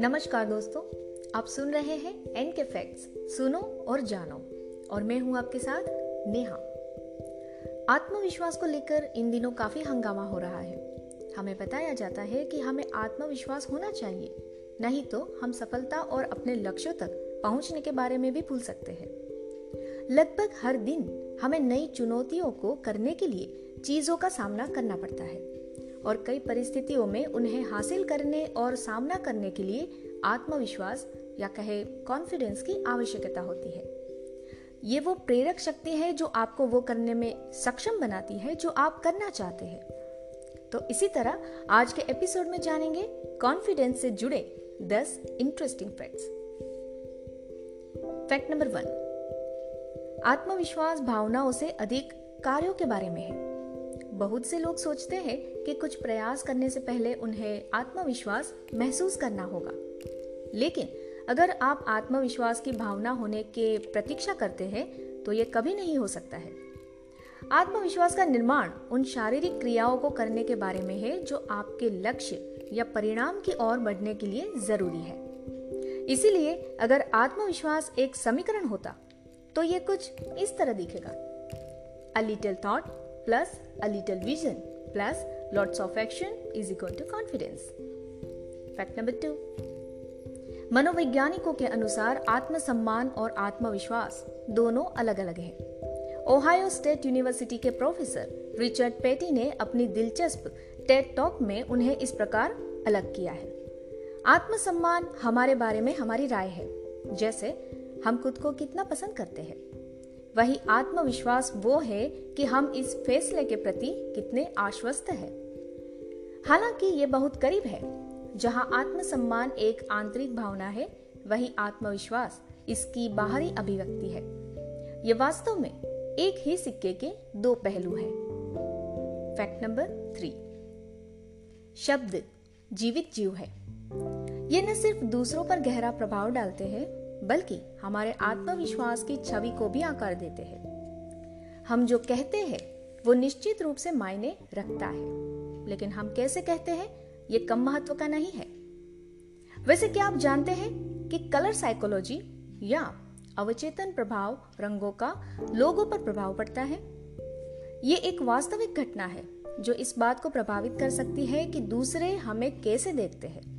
नमस्कार दोस्तों, आप सुन रहे हैं एन के फैक्ट्स सुनो और जानो। और मैं हूँ आपके साथ नेहा। आत्मविश्वास को लेकर इन दिनों काफ़ी हंगामा हो रहा है। हमें बताया जाता है कि हमें आत्मविश्वास होना चाहिए, नहीं तो हम सफलता और अपने लक्ष्यों तक पहुँचने के बारे में भी भूल सकते हैं। लगभग हर दिन हमें नई चुनौतियों को करने के लिए चीज़ों का सामना करना पड़ता है और कई परिस्थितियों में उन्हें हासिल करने और सामना करने के लिए आत्मविश्वास या कहे कॉन्फिडेंस की आवश्यकता होती है। ये वो प्रेरक शक्ति है जो आपको वो करने में सक्षम बनाती है जो आप करना चाहते हैं। तो इसी तरह आज के एपिसोड में जानेंगे कॉन्फिडेंस से जुड़े 10 interesting facts fact number one आत्मविश्वास भावनाओं से अधिक कार्यों के बारे में है। बहुत से लोग सोचते हैं कि कुछ प्रयास करने से पहले उन्हें आत्मविश्वास महसूस करना होगा। लेकिन अगर आप आत्मविश्वास की भावना होने के प्रतीक्षा करते हैं तो ये कभी नहीं हो सकता है। आत्मविश्वास का निर्माण उन शारीरिक क्रियाओं को करने के बारे में है, जो आपके लक्ष्य या परिणाम की ओर बढ़ने के लिए ज़रूरी है। इसीलिए अगर आत्मविश्वास एक समीकरण होता तो ये कुछ इस तरह दिखेगा। A little thought plus a little vision plus lots of action is equal to confidence fact number two मनोवैज्ञानिकों के अनुसार आत्मसम्मान और आत्मविश्वास दोनों अलग अलग हैं। ओहायो स्टेट यूनिवर्सिटी के प्रोफेसर रिचर्ड पेटी ने अपनी दिलचस्प टेड टॉक में उन्हें इस प्रकार अलग किया है। आत्मसम्मान हमारे बारे में हमारी राय है, जैसे हम खुद को कितना पसंद करते हैं। वही आत्मविश्वास वो है कि हम इस फैसले के प्रति कितने आश्वस्त हैं। हालाँकि ये बहुत करीब है। जहाँ आत्मसम्मान एक आंतरिक भावना है, वही आत्मविश्वास इसकी बाहरी अभिव्यक्ति है। ये वास्तव में एक ही सिक्के के दो पहलू हैं। Fact number three. शब्द जीवित जीव है। ये न सिर्फ़ दूसरों पर गहरा प्रभाव डालते हैं बल्कि हमारे आत्मविश्वास की छवि को भी आकार देते हैं। हम जो कहते हैं, वो निश्चित रूप से मायने रखता है। लेकिन हम कैसे कहते हैं, ये कम महत्व का नहीं है। वैसे क्या आप जानते हैं कि कलर साइकोलॉजी या अवचेतन प्रभाव रंगों का लोगों पर प्रभाव पड़ता है? ये एक वास्तविक घटना है, जो इस बात को प्रभावित कर सकती है कि दूसरे हमें कैसे देखते हैं।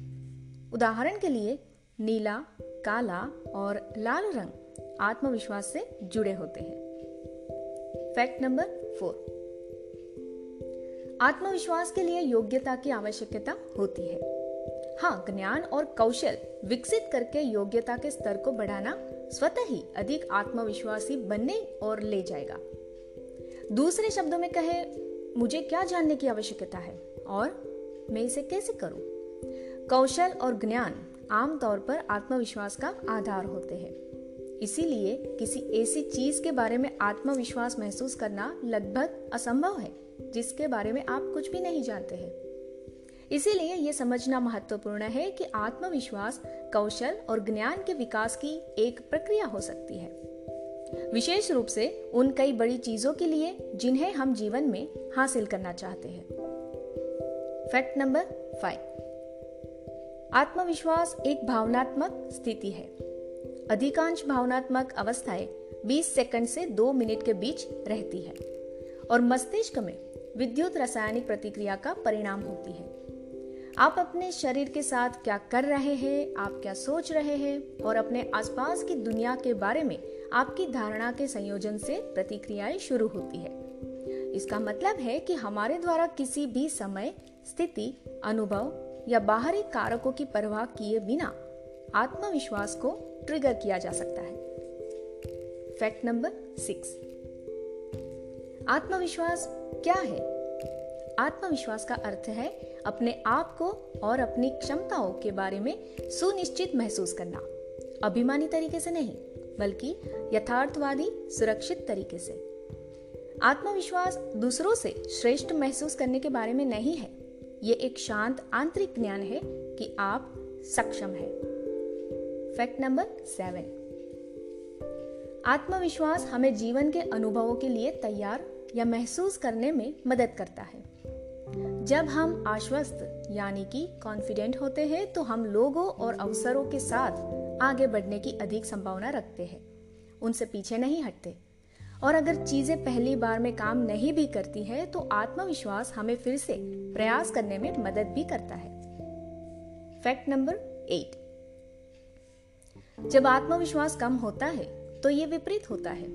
उदाहरण के लिए नीला, काला और लाल रंग आत्मविश्वास से जुड़े होते हैं। Fact number four. आत्मविश्वास के लिए योग्यता की आवश्यकता होती है। हाँ ज्ञान और कौशल विकसित करके योग्यता के स्तर को बढ़ाना स्वतः ही अधिक आत्मविश्वासी बनने और ले जाएगा। दूसरे शब्दों में कहे, मुझे क्या जानने की आवश्यकता है? और मैं इसे कैसे करूँ? कौशल और ज्ञान आमतौर पर आत्मविश्वास का आधार होते हैं। इसीलिए किसी ऐसी चीज़ के बारे में आत्मविश्वास महसूस करना लगभग असंभव है, जिसके बारे में आप कुछ भी नहीं जानते हैं। इसीलिए ये समझना महत्वपूर्ण है कि आत्मविश्वास, कौशल और ज्ञान के विकास की एक प्रक्रिया हो सकती है। विशेष रूप से उन कई बड़ी चीज़ों के लिए जिन्हें हम जीवन में हासिल करना चाहते हैं। Fact number five. आत्मविश्वास एक भावनात्मक स्थिति है। अधिकांश भावनात्मक अवस्थाएँ 20 सेकंड से 2 मिनट के बीच रहती है और मस्तिष्क में विद्युत रासायनिक प्रतिक्रिया का परिणाम होती है। आप अपने शरीर के साथ क्या कर रहे हैं, आप क्या सोच रहे हैं और अपने आसपास की दुनिया के बारे में आपकी धारणा के संयोजन से प्रतिक्रियाएँ शुरू होती है। इसका मतलब है कि हमारे द्वारा किसी भी समय स्थिति, अनुभव या बाहरी कारकों की परवाह किए बिना आत्मविश्वास को ट्रिगर किया जा सकता है। फैक्ट नंबर सिक्स आत्मविश्वास क्या है? आत्मविश्वास का अर्थ है अपने आप को और अपनी क्षमताओं के बारे में सुनिश्चित महसूस करना। अभिमानी तरीके से नहीं, बल्कि यथार्थवादी, सुरक्षित तरीके से। आत्मविश्वास दूसरों से श्रेष्ठ महसूस करने के बारे में नहीं है। ये एक शांत आंतरिक ज्ञान है कि आप सक्षम हैं। Fact number seven. आत्मविश्वास हमें जीवन के अनुभवों के लिए तैयार या महसूस करने में मदद करता है। जब हम आश्वस्त, यानी कि कॉन्फिडेंट होते हैं तो हम लोगों और अवसरों के साथ आगे बढ़ने की अधिक संभावना रखते हैं। उनसे पीछे नहीं हटते। और अगर चीज़ें पहली बार में काम नहीं भी करती है तो आत्मविश्वास हमें फिर से प्रयास करने में मदद भी करता है। Fact number eight. जब आत्मविश्वास कम होता है तो ये विपरीत होता है।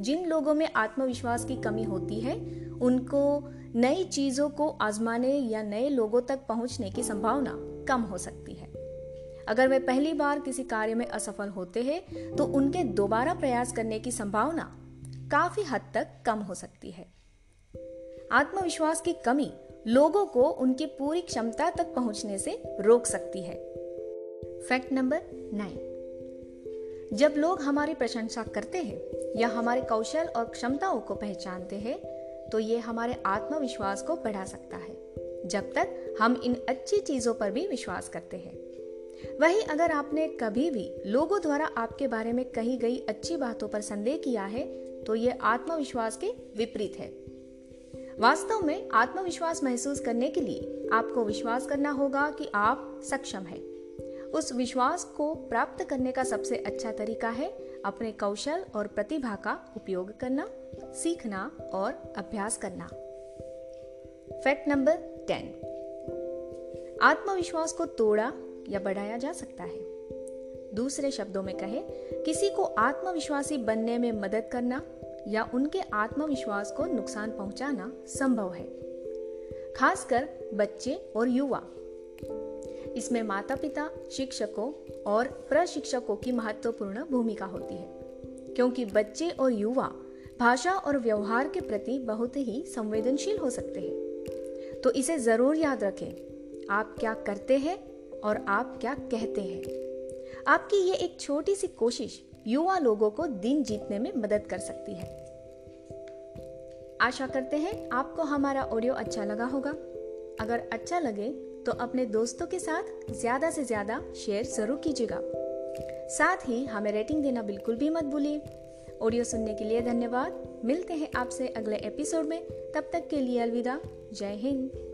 जिन लोगों में आत्मविश्वास की कमी होती है, उनको नई चीज़ों को आजमाने या नए लोगों तक पहुँचने की संभावना कम हो सकती है। अगर वे पहली बार किसी कार्य में असफल होते हैं तो उनके दोबारा प्रयास करने की संभावना काफ़ी हद तक कम हो सकती है। आत्मविश्वास की कमी लोगों को उनकी पूरी क्षमता तक पहुँचने से रोक सकती है। Fact number nine. जब लोग हमारी प्रशंसा करते हैं या हमारे कौशल और क्षमताओं को पहचानते हैं तो ये हमारे आत्मविश्वास को बढ़ा सकता है, जब तक हम इन अच्छी चीज़ों पर भी विश्वास करते हैं। वही अगर आपने कभी भी लोगों द्वारा आपके बारे में कही गई अच्छी बातों पर संदेह किया है तो ये आत्मविश्वास के विपरीत है। वास्तव में आत्मविश्वास महसूस करने के लिए आपको विश्वास करना होगा कि आप सक्षम हैं। उस विश्वास को प्राप्त करने का सबसे अच्छा तरीका है अपने कौशल और प्रतिभा का उपयोग करना, सीखना और अभ्यास करना। Fact number ten. आत्मविश्वास को तोड़ा या बढ़ाया जा सकता है। दूसरे शब्दों में कहे, किसी को आत्मविश्वासी बनने में मदद करना या उनके आत्मविश्वास को नुकसान पहुंचाना संभव है। खासकर बच्चे और युवा। इसमें माता पिता शिक्षकों और प्रशिक्षकों की महत्वपूर्ण भूमिका होती है। क्योंकि बच्चे और युवा भाषा और व्यवहार के प्रति बहुत ही संवेदनशील हो सकते हैं। तो इसे ज़रूर याद रखें, आप क्या करते हैं और आप क्या कहते हैं। आपकी ये एक छोटी सी कोशिश युवा लोगों को दिन जीतने में मदद कर सकती है। आशा करते हैं आपको हमारा ऑडियो अच्छा लगा होगा। अगर अच्छा लगे तो अपने दोस्तों के साथ ज़्यादा से ज़्यादा शेयर ज़रूर कीजिएगा। साथ ही हमें रेटिंग देना बिल्कुल भी मत भूलिए। ऑडियो सुनने के लिए धन्यवाद। मिलते हैं आपसे अगले एपिसोड में। तब तक के लिए अलविदा। जय हिंद।